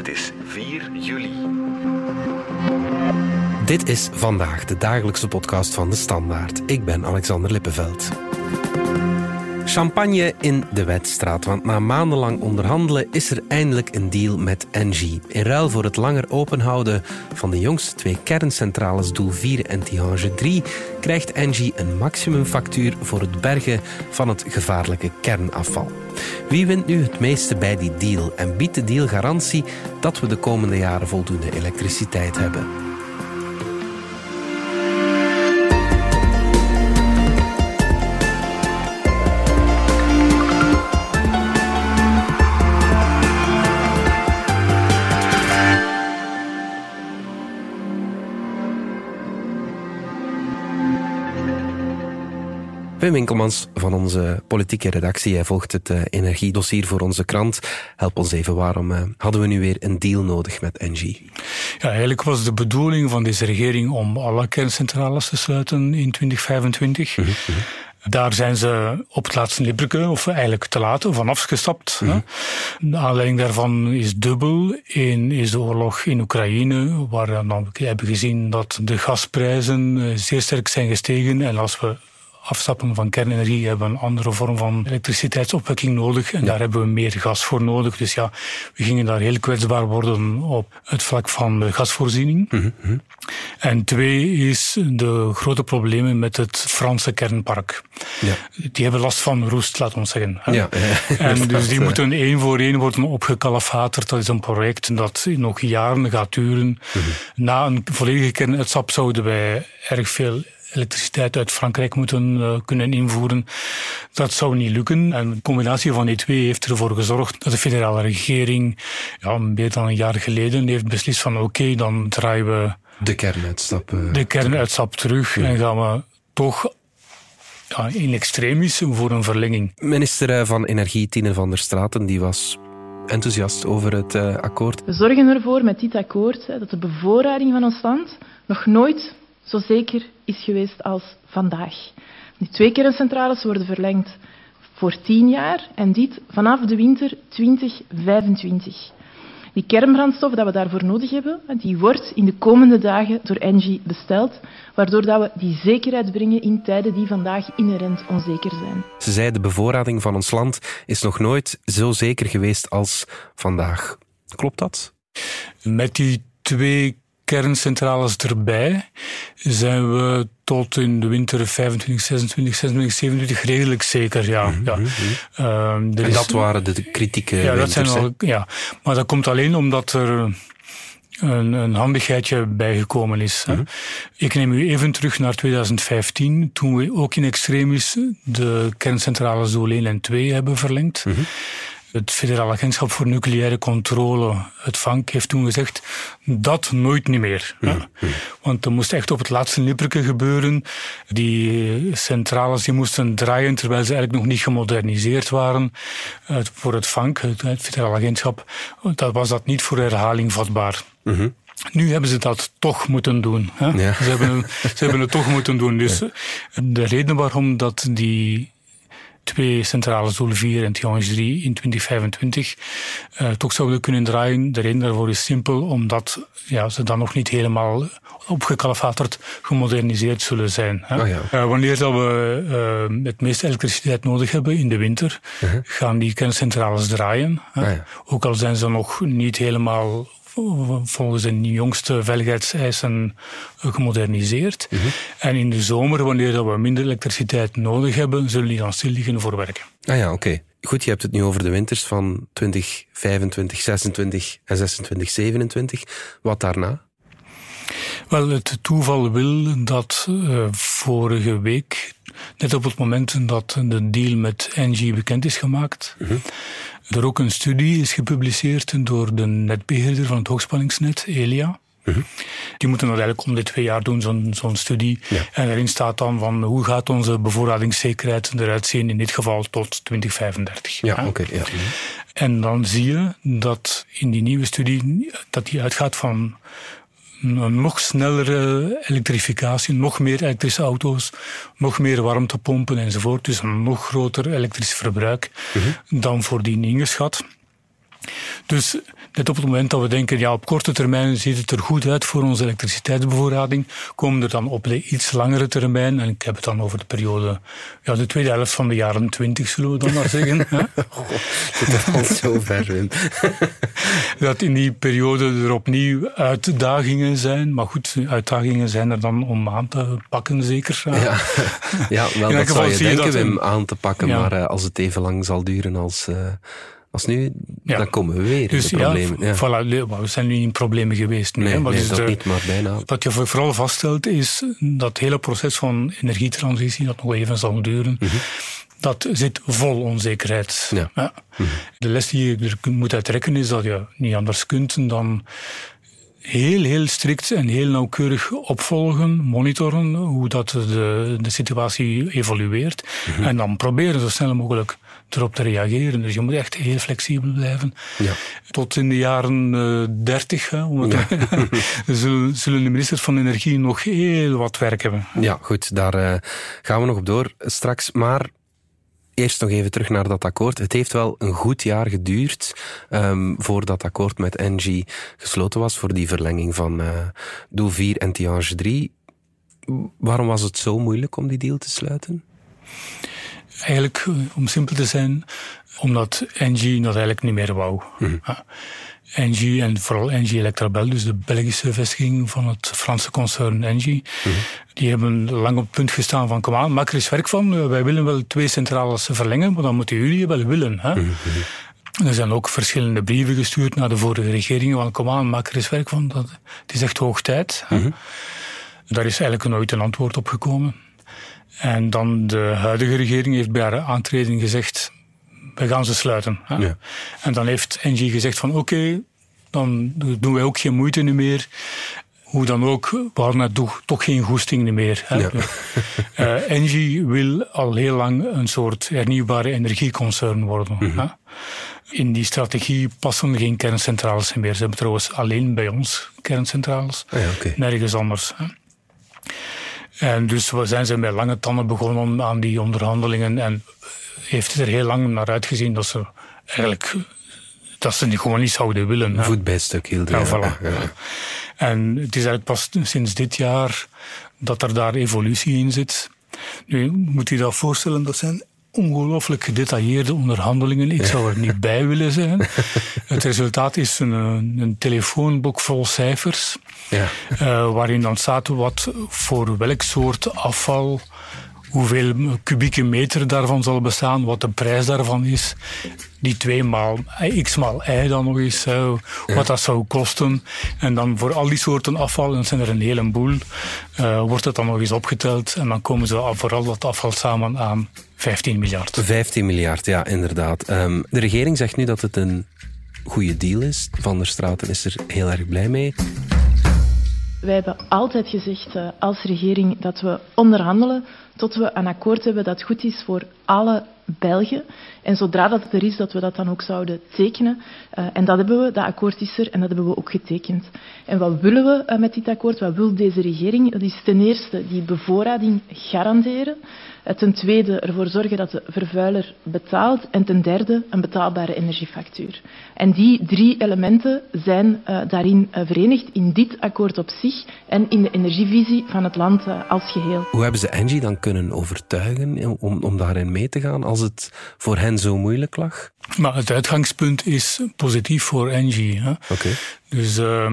Het is 4 juli. Dit is vandaag de dagelijkse podcast van de Standaard. Ik ben Alexander Lippenveld. Champagne in de Wetstraat, want na maandenlang onderhandelen is er eindelijk een deal met Engie. In ruil voor het langer openhouden van de jongste twee kerncentrales Doel 4 en Tihange 3 krijgt Engie een maximumfactuur voor het bergen van het gevaarlijke kernafval. Wie wint nu het meeste bij die deal en biedt de deal garantie dat we de komende jaren voldoende elektriciteit hebben? Wim Winkelmans van onze politieke redactie. Hij volgt het uh, energiedossier voor onze krant. Help ons even, waarom uh, hadden we nu weer een deal nodig met Engie? Ja, eigenlijk was de bedoeling van deze regering om alle kerncentrales te sluiten in 2025. Mm -hmm. Daar zijn ze op het laatste nipperke, of eigenlijk te laat, van afgestapt. Mm -hmm. De aanleiding daarvan is dubbel. Eén is de oorlog in Oekraïne, waar we hebben gezien dat de gasprijzen zeer sterk zijn gestegen. En als we afstappen van kernenergie hebben we een andere vorm van elektriciteitsopwekking nodig. En ja. daar hebben we meer gas voor nodig. Dus ja, we gingen daar heel kwetsbaar worden op het vlak van de gasvoorziening. Mm -hmm. En twee is de grote problemen met het Franse kernpark. Ja. Die hebben last van roest, laten we zeggen. Ja, en dus die moeten één voor één worden opgekalefaterd. Dat is een project dat nog jaren gaat duren. Mm -hmm. Na een volledige kernuitstap zouden wij erg veel elektriciteit uit Frankrijk moeten uh, kunnen invoeren. Dat zou niet lukken. En de combinatie van die twee heeft ervoor gezorgd dat de federale regering ja, meer dan een jaar geleden heeft beslist van oké, okay, dan draaien we de kernuitstap, uh, de kernuitstap terug ja. en gaan we toch ja, in extremis voor een verlenging. Minister van Energie Tine van der Straten die was enthousiast over het uh, akkoord. We zorgen ervoor met dit akkoord hè, dat de bevoorrading van ons land nog nooit zo zeker is geweest als vandaag. Die twee kerncentrales worden verlengd voor tien jaar en dit vanaf de winter 2025. Die kernbrandstof dat we daarvoor nodig hebben, die wordt in de komende dagen door Engie besteld, waardoor dat we die zekerheid brengen in tijden die vandaag inherent onzeker zijn. Ze zei de bevoorrading van ons land is nog nooit zo zeker geweest als vandaag. Klopt dat? Met die twee kerncentrales erbij, zijn we tot in de winter 25, 26, 26, 27 redelijk zeker. Ja, mm -hmm. ja. Uh, en is, dat waren de kritieke ja, winters, dat zijn al, ja, maar dat komt alleen omdat er een, een handigheidje bijgekomen is. Mm -hmm. Ik neem u even terug naar 2015, toen we ook in extremis de kerncentrales Doel 1 en 2 hebben verlengd. Mm -hmm. Het Federaal Agentschap voor Nucleaire Controle, het VANK, heeft toen gezegd dat nooit niet meer. Mm -hmm. Want er moest echt op het laatste nipperke gebeuren. Die centrales die moesten draaien terwijl ze eigenlijk nog niet gemoderniseerd waren. voor het VANK, het, Federaal Agentschap, dat was dat niet voor herhaling vatbaar. Mm -hmm. Nu hebben ze dat toch moeten doen. Hè? Ja. Ze, hebben, ze hebben het toch moeten doen. Dus ja. de reden waarom dat die twee centrales Doel 4 en Tihange 3 in 2025 uh, toch zouden kunnen draaien. De reden daarvoor is simpel, omdat ja, ze dan nog niet helemaal opgekalefaterd, gemoderniseerd zullen zijn. Hè. Oh ja. uh, wanneer dat we uh, het meeste elektriciteit nodig hebben in de winter, -huh. gaan die kerncentrales draaien. Oh ja. Ook al zijn ze nog niet helemaal volgens de jongste veiligheidseisen gemoderniseerd. -hmm. En in de zomer, wanneer we minder elektriciteit nodig hebben, zullen die dan stil liggen voor werken. Ah ja, oké. Okay. Goed, je hebt het nu over de winters van 2025, 26 en 26, 27. Wat daarna? Wel, het toeval wil dat uh, vorige week, net op het moment dat de deal met Engie bekend is gemaakt, -hmm. er ook een studie is gepubliceerd door de netbeheerder van het hoogspanningsnet, Elia. -hmm. Die moeten dat eigenlijk om de twee jaar doen, zo'n studie. Ja. En daarin staat dan van hoe gaat onze bevoorradingszekerheid eruit zien, in dit geval tot 2035. Ja, oké. Okay, ja. En dan zie je dat in die nieuwe studie, dat die uitgaat van een nog snellere elektrificatie, nog meer elektrische auto's, nog meer warmtepompen enzovoort. Dus een nog groter elektrisch verbruik mm -hmm. dan voordien ingeschat. Dus net op het moment dat we denken, ja, op korte termijn ziet het er goed uit voor onze elektriciteitsbevoorrading, komen er dan op de iets langere termijn, en ik heb het dan over de periode, ja, de tweede helft van de jaren twintig, zullen we dan maar zeggen. Goh, het al zo ver in. dat in die periode er opnieuw uitdagingen zijn, maar goed, uitdagingen zijn er dan om aan te pakken, zeker. Ja, ja wel, dat zou je denken, Wim, aan te pakken, maar uh, als het even lang zal duren als... Uh, als nu, dan komen we weer dus in de problemen. Ja, Voilà, we zijn nu in problemen geweest. Nu, nee, nee dus dat niet, maar bijna. Wat je vooral vaststelt is dat hele proces van energietransitie, dat nog even zal duren, mm -hmm. dat zit vol onzekerheid. Ja. ja. Mm -hmm. De les die je er moet uittrekken is dat je niet anders kunt dan heel, heel strikt en heel nauwkeurig opvolgen, monitoren hoe dat de, de situatie evolueert. Mm -hmm. En dan proberen zo snel mogelijk erop te reageren. Dus je moet echt heel flexibel blijven. Ja. Tot in de jaren uh, 30 hè, om ja. zullen, zullen de ministers van Energie nog heel wat werk hebben. Ja, goed, daar uh, gaan we nog op door straks. Maar eerst nog even terug naar dat akkoord. Het heeft wel een goed jaar geduurd um, voor dat akkoord met Engie gesloten was, voor die verlenging van uh, Doel 4 en Tiange 3. Waarom was het zo moeilijk om die deal te sluiten? Eigenlijk, om simpel te zijn, omdat Engie dat eigenlijk niet meer wou. Mm -hmm. Engie en vooral Engie Electrabel, dus de Belgische vestiging van het Franse concern Engie, mm -hmm. die hebben lang op het punt gestaan van kom aan, maak er eens werk van. Wij willen wel twee centrales verlengen, maar dan moeten jullie wel willen. Hè? Mm -hmm. Er zijn ook verschillende brieven gestuurd naar de vorige regeringen van kom aan, maak er eens werk van. Dat, het is echt hoog tijd. Daar is eigenlijk nooit een antwoord op gekomen. En dan de huidige regering heeft bij haar aantreding gezegd, we gaan ze sluiten. Hè? Ja. En dan heeft Engie gezegd van oké, okay, dan doen wij ook geen moeite meer. Hoe dan ook, we hadden toch, toch geen goesting meer. Hè? Ja. uh, Engie wil al heel lang een soort hernieuwbare energieconcern worden. Mm -hmm. hè? In die strategie passen geen kerncentrales meer. Ze hebben trouwens alleen bij ons kerncentrales, ah ja, okay. nergens anders. Hè? En dus we zijn ze met lange tanden begonnen aan die onderhandelingen en heeft het er heel lang naar uitgezien dat ze eigenlijk dat ze gewoon niet zouden willen. Voet bij stuk hielden. Ja, voilà. ja. En het is eigenlijk pas sinds dit jaar dat er daar evolutie in zit. Nu moet je dat voorstellen, dat zijn ongelooflijk gedetailleerde onderhandelingen. Ik zou er niet bij willen zijn. Het resultaat is een, een telefoonboek vol cijfers. Ja. Uh, waarin dan staat wat voor welk soort afval, hoeveel kubieke meter daarvan zal bestaan, wat de prijs daarvan is. Die twee maal, x maal y dan nog eens, ja. wat dat zou kosten. En dan voor al die soorten afval, en zijn er een heleboel, uh, wordt het dan nog eens opgeteld. En dan komen ze voor al dat afval samen aan 15 miljard. 15 miljard, ja, inderdaad. Um, de regering zegt nu dat het een goede deal is. Van der Straten is er heel erg blij mee. Wij hebben altijd gezegd als regering dat we onderhandelen tot we een akkoord hebben dat goed is voor alle Belgen. En zodra dat er is, dat we dat dan ook zouden tekenen. Uh, en dat hebben we, dat akkoord is er en dat hebben we ook getekend. En wat willen we uh, met dit akkoord? Wat wil deze regering? Dat is ten eerste die bevoorrading garanderen. Uh, ten tweede ervoor zorgen dat de vervuiler betaalt. En ten derde een betaalbare energiefactuur. En die drie elementen zijn daarin verenigd in dit akkoord op zich en in de energievisie van het land als geheel. Hoe hebben ze Engie dan kunnen overtuigen om, om daarin mee te gaan als het voor hen zo moeilijk lag? Maar het uitgangspunt is positief voor Engie. Oké. Okay. Dus uh,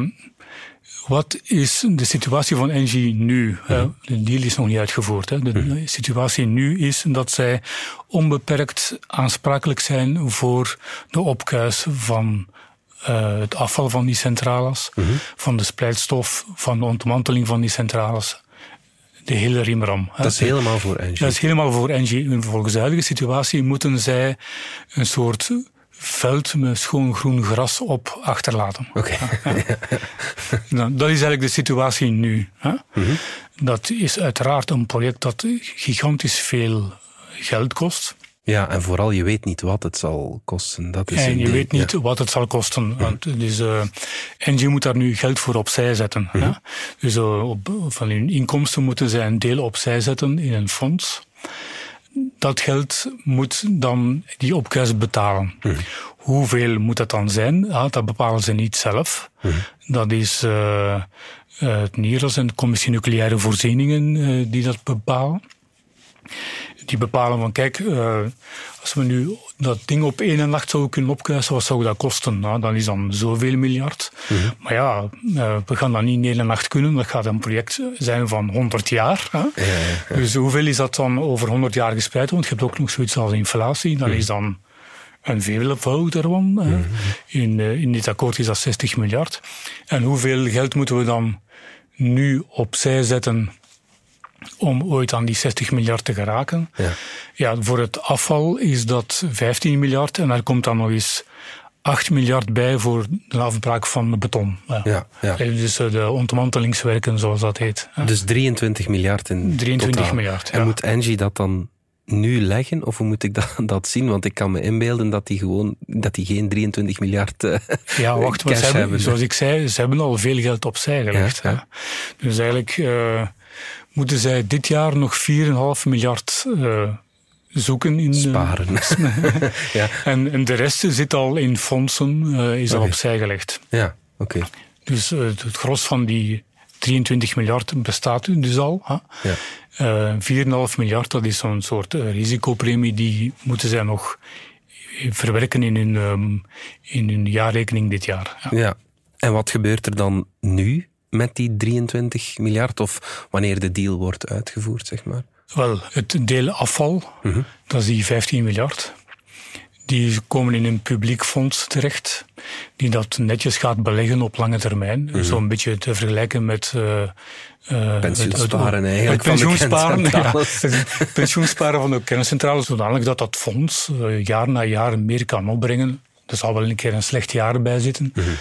wat is de situatie van Engie nu? Mm-hmm. De deal is nog niet uitgevoerd. Hè? De mm-hmm. situatie nu is dat zij onbeperkt aansprakelijk zijn voor de opkuis van uh, het afval van die centrales, mm-hmm. van de splijtstof, van de ontmanteling van die centrales de hele rimram. Dat is helemaal voor Engie? Dat is helemaal voor Engie. Volgens de huidige situatie moeten zij een soort veld met schoon groen gras op achterlaten. Oké. Okay. nou, dat is eigenlijk de situatie nu. Hè? Mm -hmm. Dat is uiteraard een project dat gigantisch veel geld kost. Ja, en vooral je weet niet wat het zal kosten. Dat is en je weet niet ja. wat het zal kosten. Want dus, uh, en je moet daar nu geld voor opzij zetten. Mm -hmm. Dus uh, op, van hun inkomsten moeten zij een deel opzij zetten in een fonds. dat geld moet dan die opkuis betalen. Hoeveel moet dat dan zijn? Ja, dat bepalen ze niet zelf. Dat is uh, het NIRAS en de Commissie Nucleaire Voorzieningen die dat bepalen. Die bepalen van, kijk, uh, als we nu dat ding op één nacht zouden kunnen opkuisen, wat zou dat kosten? Nou, dan is dan zoveel miljard. Mm Maar ja, we gaan dat niet in één nacht kunnen. Dat gaat een project zijn van 100 jaar. Hè? Ja, ja, dus hoeveel is dat dan over 100 jaar gespreid? Want je hebt ook nog zoiets als inflatie. Dan mm is dan een veelvoud ervan. Mm in, in dit akkoord is dat 60 miljard. En hoeveel geld moeten we dan nu opzij zetten om ooit aan die 60 miljard te geraken. Ja. ja, voor het afval is dat 15 miljard en daar komt dan nog eens 8 miljard bij voor de afbraak van de beton. Ja. Ja, ja. Dus de ontmantelingswerken, zoals dat heet. Dus 23 miljard in 23 totaal. miljard, En moet Engie dat dan nu leggen? Of hoe moet ik dat, dat zien? Want ik kan me inbeelden dat die gewoon dat die geen 23 miljard uh, Ja, wacht, cash ze hebben, hebben. zoals ik zei, ze hebben al veel geld opzij gelegd. Dus eigenlijk uh, moeten zij dit jaar nog 4,5 miljard uh, zoeken. In, Sparen. ja. en, en de rest zit al in fondsen, is al opzij gelegd. Ja, oké. Dus het gros van die 23 miljard bestaat dus al. Hè? Ja. Uh, 4,5 miljard, dat is zo'n soort risicopremie, die moeten zij nog verwerken in hun, um, in hun jaarrekening dit jaar. Ja. ja. En wat gebeurt er dan nu met die 23 miljard, of wanneer de deal wordt uitgevoerd, zeg maar? Wel, het deel afval, -hmm. dat is die 15 miljard. Die komen in een publiek fonds terecht, die dat netjes gaat beleggen op lange termijn. Mm -hmm. Zo'n beetje te vergelijken met. Uh, uh, pensioensparen het, eigenlijk. Het pensioensparen, ja, het pensioensparen van de kerncentrale, zodanig dat dat fonds uh, jaar na jaar meer kan opbrengen. Er zal wel een keer een slecht jaar bij zitten. Mm -hmm.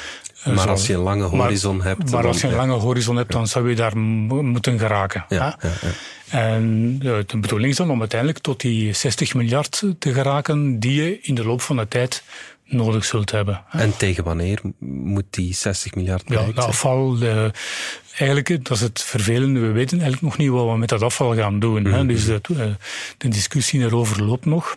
Maar als je een lange horizon maar, hebt. Maar dan, als je een lange horizon hebt, dan zou je daar moeten geraken. Ja, ja, ja. En de bedoeling is dan om uiteindelijk tot die 60 miljard te geraken die je in de loop van de tijd nodig zult hebben. En tegen wanneer moet die 60 miljard Ja, de afval, de, eigenlijk, dat is het vervelende, we weten eigenlijk nog niet wat we met dat afval gaan doen. Mm -hmm. hè. Dus de, de discussie erover loopt nog.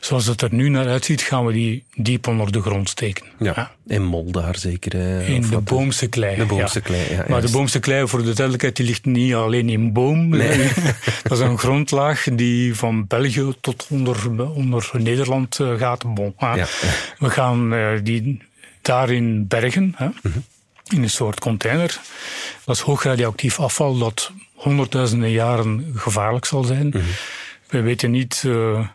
Zoals het er nu naar uitziet, gaan we die diep onder de grond steken. Ja, ja. in Mol daar zeker. Eh, in de boomse klei. De boomse klei, ja. maar de boomse klei, voor de duidelijkheid, die ligt niet alleen in boom. Nee. dat is een grondlaag die van België tot onder, onder Nederland gaat. Bon, ja. We gaan uh, die daarin bergen, hè, Mhm. mm -hmm. in een soort container. Dat is hoog radioactief afval dat honderdduizenden jaren gevaarlijk zal zijn. Mhm. Mm -hmm. We weten niet... Uh,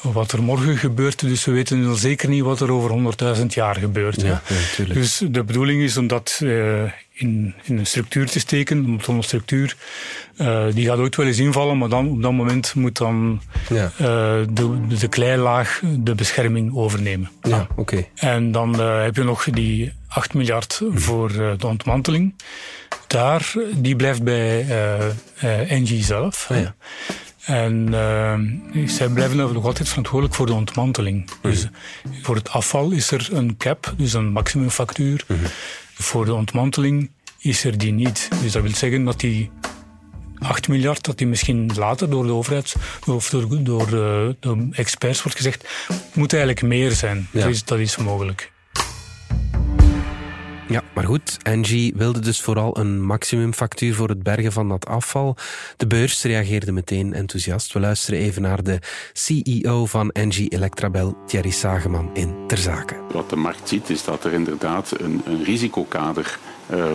wat er morgen gebeurt. Dus we weten zeker niet wat er over 100.000 jaar gebeurt. Ja, ja, dus de bedoeling is om dat uh, in, in, een structuur te steken, een betonnen structuur. Uh, die gaat ooit wel eens invallen, maar dan, op dat moment moet dan ja. uh, de, de kleilaag de bescherming overnemen. Ja, oké. Okay. En dan heb je nog die 8 miljard voor de ontmanteling. Daar, die blijft bij Engie zelf. Oh, ja. En uh, zij blijven nog altijd verantwoordelijk voor de ontmanteling. Mhm. Dus voor het afval is er een cap, dus een maximumfactuur. Mhm. Voor de ontmanteling is er die niet. Dus dat wil zeggen dat die 8 miljard, dat die misschien later door de overheid of door, door de, de experts wordt gezegd, moet eigenlijk meer zijn. Ja. Is, dat is mogelijk. Ja, maar goed, Engie wilde dus vooral een maximumfactuur voor het bergen van dat afval. De beurs reageerde meteen enthousiast. We luisteren even naar de CEO van Engie Electrabel, Thierry Sageman, in Ter Zake. Wat de markt ziet is dat er inderdaad een, een risicokader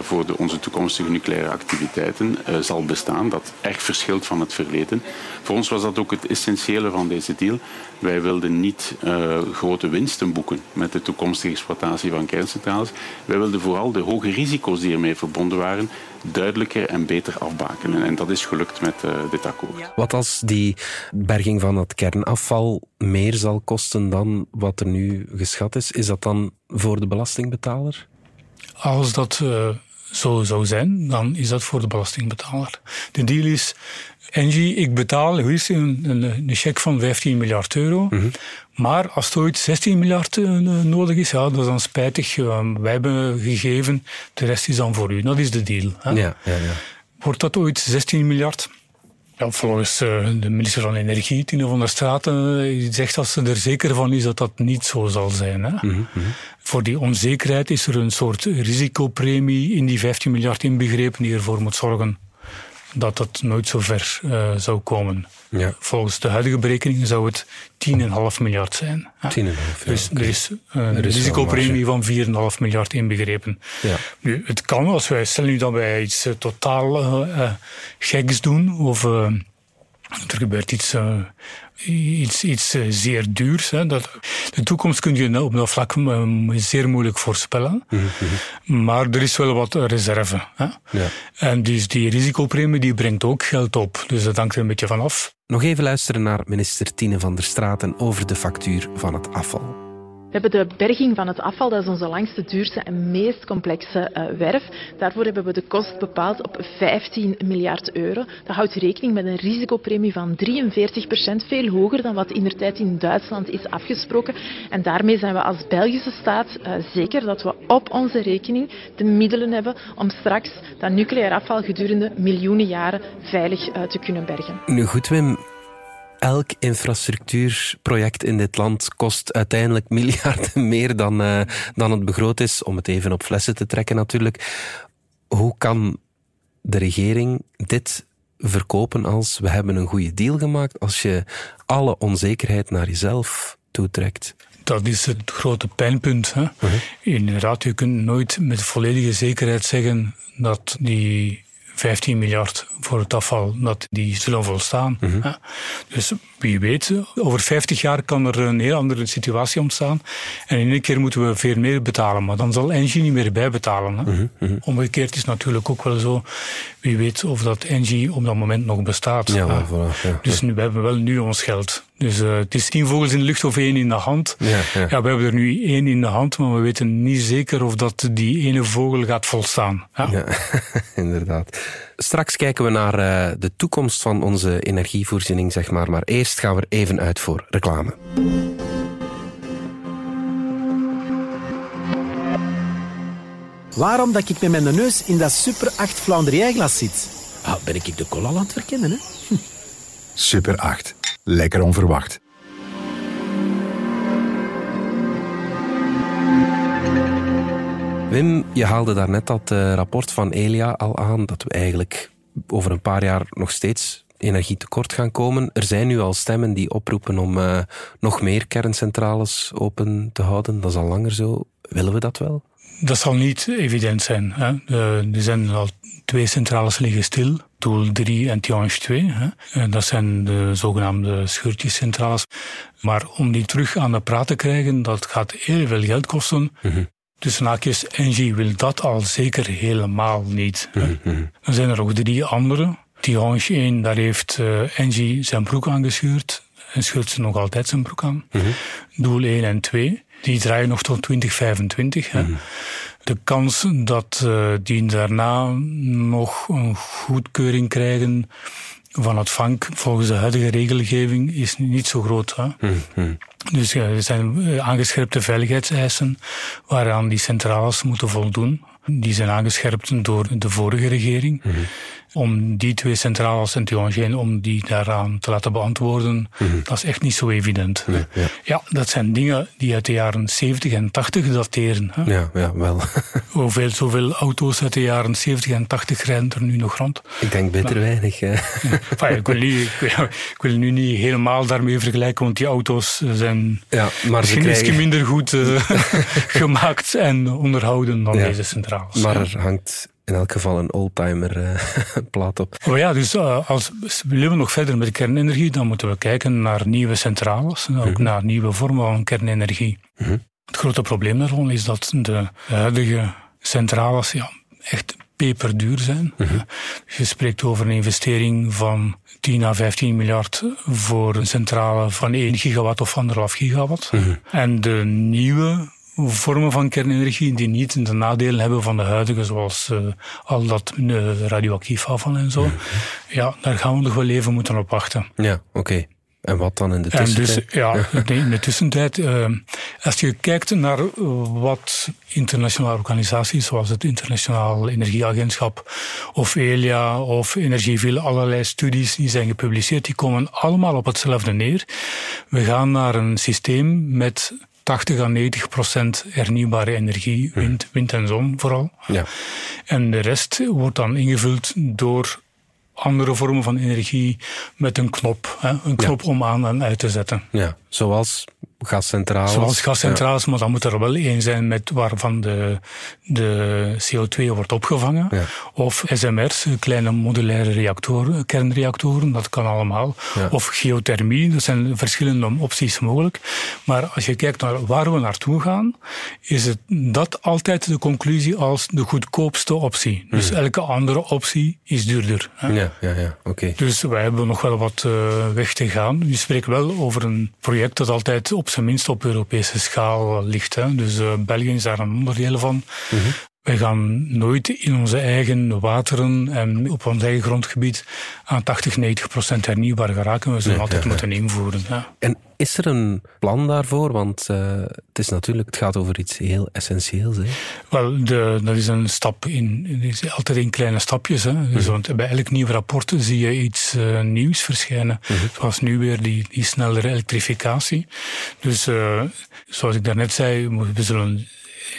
voor de, onze toekomstige nucleaire activiteiten uh, zal bestaan, dat erg verschilt van het verleden. Voor ons was dat ook het essentiële van deze deal. Wij wilden niet uh, grote winsten boeken met de toekomstige exploitatie van kerncentrales. Wij wilden vooral de hoge risico's die ermee verbonden waren duidelijker en beter afbakenen. En dat is gelukt met dit akkoord. Wat als die berging van het kernafval meer zal kosten dan wat er nu geschat is? Is dat dan voor de belastingbetaler? Als dat uh, zo zou zijn, dan is dat voor de belastingbetaler. De deal is, Engie, ik betaal hoe is een, een, een cheque van 15 miljard euro. Mhm. Mm -hmm. Maar als het ooit 16 miljard uh, nodig is, ja, dat is dan spijtig. Uh, wij hebben gegeven, de rest is dan voor u. Dat is de deal. Hè? Ja, ja, ja. Wordt dat ooit 16 miljard? Ja, volgens uh, de minister van Energie, Tine van der Straten, uh, zegt dat ze er zeker van is dat dat niet zo zal zijn. Hè? Mm -hmm. Voor die onzekerheid is er een soort risicopremie in die 15 miljard inbegrepen die ervoor moet zorgen dat dat nooit zo ver uh, zou komen. Ja. Volgens de huidige berekeningen zou het 10,5 miljard zijn. 10,5, Dus er is een er is risicopremie van 4,5 miljard inbegrepen. Ja. Nu, het kan, als wij stellen nu dat wij iets uh, totaal uh, geks doen, of er gebeurt iets iets, iets eh, zeer duurs. Hè. Dat, de toekomst kun je op dat vlak eh, zeer moeilijk voorspellen. Mhm. Maar er is wel wat reserve. Hè. Ja. En dus die risicopremie die brengt ook geld op. Dus dat hangt er een beetje van af. Nog even luisteren naar minister Tine van der Straten over de factuur van het afval. We hebben de berging van het afval, dat is onze langste, duurste en meest complexe uh, werf. Daarvoor hebben we de kost bepaald op 15 miljard euro. Dat houdt rekening met een risicopremie van 43 procent, veel hoger dan wat in de tijd in Duitsland is afgesproken. En daarmee zijn we als Belgische staat uh, zeker dat we op onze rekening de middelen hebben om straks dat nucleair afval gedurende miljoenen jaren veilig uh, te kunnen bergen. Nu goed, Wim elk infrastructuurproject in dit land kost uiteindelijk miljarden meer dan, uh, dan het begroot is, om het even op flessen te trekken natuurlijk. Hoe kan de regering dit verkopen als we hebben een goede deal gemaakt, als je alle onzekerheid naar jezelf toetrekt? Dat is het grote pijnpunt. Hè? Uh -huh. Inderdaad, je kunt nooit met volledige zekerheid zeggen dat die 15 miljard voor het afval, dat die zullen volstaan. Mm Dus wie weet, over 50 jaar kan er een heel andere situatie ontstaan. En in één keer moeten we veel meer betalen. Maar dan zal Engie niet meer bijbetalen. Hè? Mm -hmm. Omgekeerd is natuurlijk ook wel zo. Wie weet of dat Engie op dat moment nog bestaat. Ja, voilà, ja. Dus nu, we hebben wel nu ons geld. Dus uh, het is tien vogels in de lucht of één in de hand. Ja, ja. ja, we hebben er nu één in de hand, maar we weten niet zeker of dat die ene vogel gaat volstaan. Ja, ja inderdaad. Straks kijken we naar uh, de toekomst van onze energievoorziening, zeg maar. Maar eerst gaan we er even uit voor reclame. Waarom dat ik met mijn neus in dat Super 8 Flandrië glas zit? Ah, ben ik de cola aan het verkennen, hè? Super 8. Lekker onverwacht. Wim, je haalde daarnet dat uh, rapport van Elia al aan, dat we eigenlijk over een paar jaar nog steeds energietekort gaan komen. Er zijn nu al stemmen die oproepen om uh, nog meer kerncentrales open te houden. Dat is al langer zo. Willen we dat wel? Dat zal niet evident zijn. Hè. er zijn al twee centrales liggen stil. Doel 3 en Tihange 2. Hè. Dat zijn de zogenaamde scheurtjescentrales. Maar om die terug aan de praat te krijgen, dat gaat heel veel geld kosten. Mm -hmm. Dus Engie wil dat al zeker helemaal niet. Mm -hmm. Dan zijn er nog drie andere. Tihange 1, daar heeft uh, Engie zijn broek aangeschuurd. En scheurt ze nog altijd zijn broek aan. Mm -hmm. Doel 1 en 2, die draaien nog tot 2025. Hè. De kans dat uh, die daarna nog een goedkeuring krijgen van het vank volgens de huidige regelgeving is niet zo groot. Hè? Mm -hmm. Dus ja, er zijn aangescherpte veiligheidseisen waaraan die centrales moeten voldoen. Die zijn aangescherpt door de vorige regering. Mm -hmm om die twee centrales en Tiongien, om die daaraan te laten beantwoorden, mm -hmm. dat is echt niet zo evident. Nee, ja. ja. dat zijn dingen die uit de jaren 70 en 80 dateren. Hè? Ja, ja, wel. Hoeveel, zoveel auto's uit de jaren 70 en 80 rijden er nu nog rond? Ik denk beter maar, weinig. Ja. Enfin, ik, wil niet, ik, wil, ik, wil, nu niet helemaal daarmee vergelijken, want die auto's zijn ja, maar misschien krijgen... minder goed uh, gemaakt en onderhouden dan deze Maar er hangt in elk geval een oldtimer uh, plaat op. Oh ja, dus uh, als willen we nog verder met kernenergie, dan moeten we kijken naar nieuwe centrales en ook mm -hmm. naar nieuwe vormen van kernenergie. Mm -hmm. Het grote probleem daarvan is dat de huidige centrales ja, echt peperduur zijn. Mm -hmm. Je spreekt over een investering van 10 à 15 miljard voor een centrale van 1 gigawatt of 1,5 gigawatt. En de nieuwe vormen van kernenergie die niet de nadelen hebben van de huidige, zoals uh, al dat uh, radioactief afval en zo. Ja. daar gaan we nog wel even moeten op wachten. Ja, oké. Okay. En wat dan in de En tussentijd? dus, ja, in de tussentijd, eh, als je kijkt naar wat internationale organisaties, zoals het Internationaal Energieagentschap of ELIA of Energieville, allerlei studies die zijn gepubliceerd, die komen allemaal op hetzelfde neer. We gaan naar een systeem met 80 à 90 procent hernieuwbare energie, wind, wind en zon vooral. Ja. En de rest wordt dan ingevuld door andere vormen van energie met een knop. Hè? Een knop om aan en uit te zetten. ja, zoals gascentrales. Zoals gascentrales, maar dan moet er wel één zijn met waarvan de, de CO2 wordt opgevangen. Ja. Of SMR's, kleine modulaire reactoren, kernreactoren, dat kan allemaal. Ja. Of geothermie, er zijn verschillende opties mogelijk. Maar als je kijkt naar waar we naartoe gaan, is het dat altijd de conclusie als de goedkoopste optie. Dus elke andere optie is duurder. Hè? Ja, ja, ja, ja. oké. Dus wij hebben nog wel wat eh, weg te gaan. Je spreekt wel over een project dat altijd op zijn minst op Europese schaal ligt. Hè. Dus eh, België is daar een onderdeel van. Wij gaan nooit in onze eigen wateren en op ons eigen grondgebied aan 80, 90 procent hernieuwbaar geraken. We zullen Nee, altijd ja, ja. moeten invoeren. Ja. En is er een plan daarvoor? Want eh, het is natuurlijk, het gaat over iets heel essentieels. Hè? Wel, de, dat is een stap in. Is altijd in kleine stapjes. Hè. Dus, want bij elk nieuw rapport zie je iets eh, nieuws verschijnen. Zoals nu weer die, die snellere elektrificatie. Dus eh, zoals ik daarnet zei, we zullen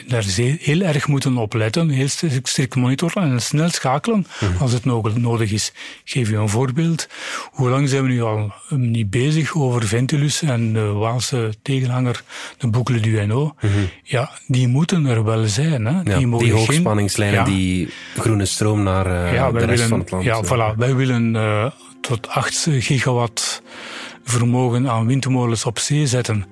daar heel erg moeten op letten, heel strikt monitoren en snel schakelen als het no- nodig is. Ik geef u een voorbeeld. Hoe lang zijn we nu al eh, niet bezig over Ventilus en de Waalse tegenhanger, de Boucle du Hainaut? Ja, die moeten er wel zijn. Hè. Ja, die, mogen geen- hoogspanningslijnen, Ja. die groene stroom naar eh, Ja, de rest willen, van het land. Ja, eh. voilà. Wij willen eh, tot 8 gigawatt vermogen aan windmolens op zee zetten.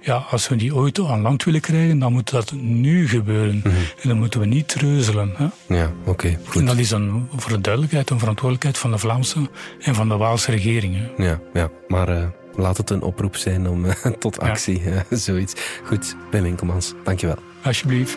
Ja, als we die ooit aan land willen krijgen, dan moet dat nu gebeuren. Mhm. En dan moeten we niet treuzelen. Hè? Ja, oké, goed. En dat is een, voor de duidelijkheid een verantwoordelijkheid van de Vlaamse en van de Waalse regering. Hè? Ja, ja. maar eh, laat het een oproep zijn om eh, tot actie, zoiets. Goed, Wim Winkelmans, dankjewel. Alsjeblieft.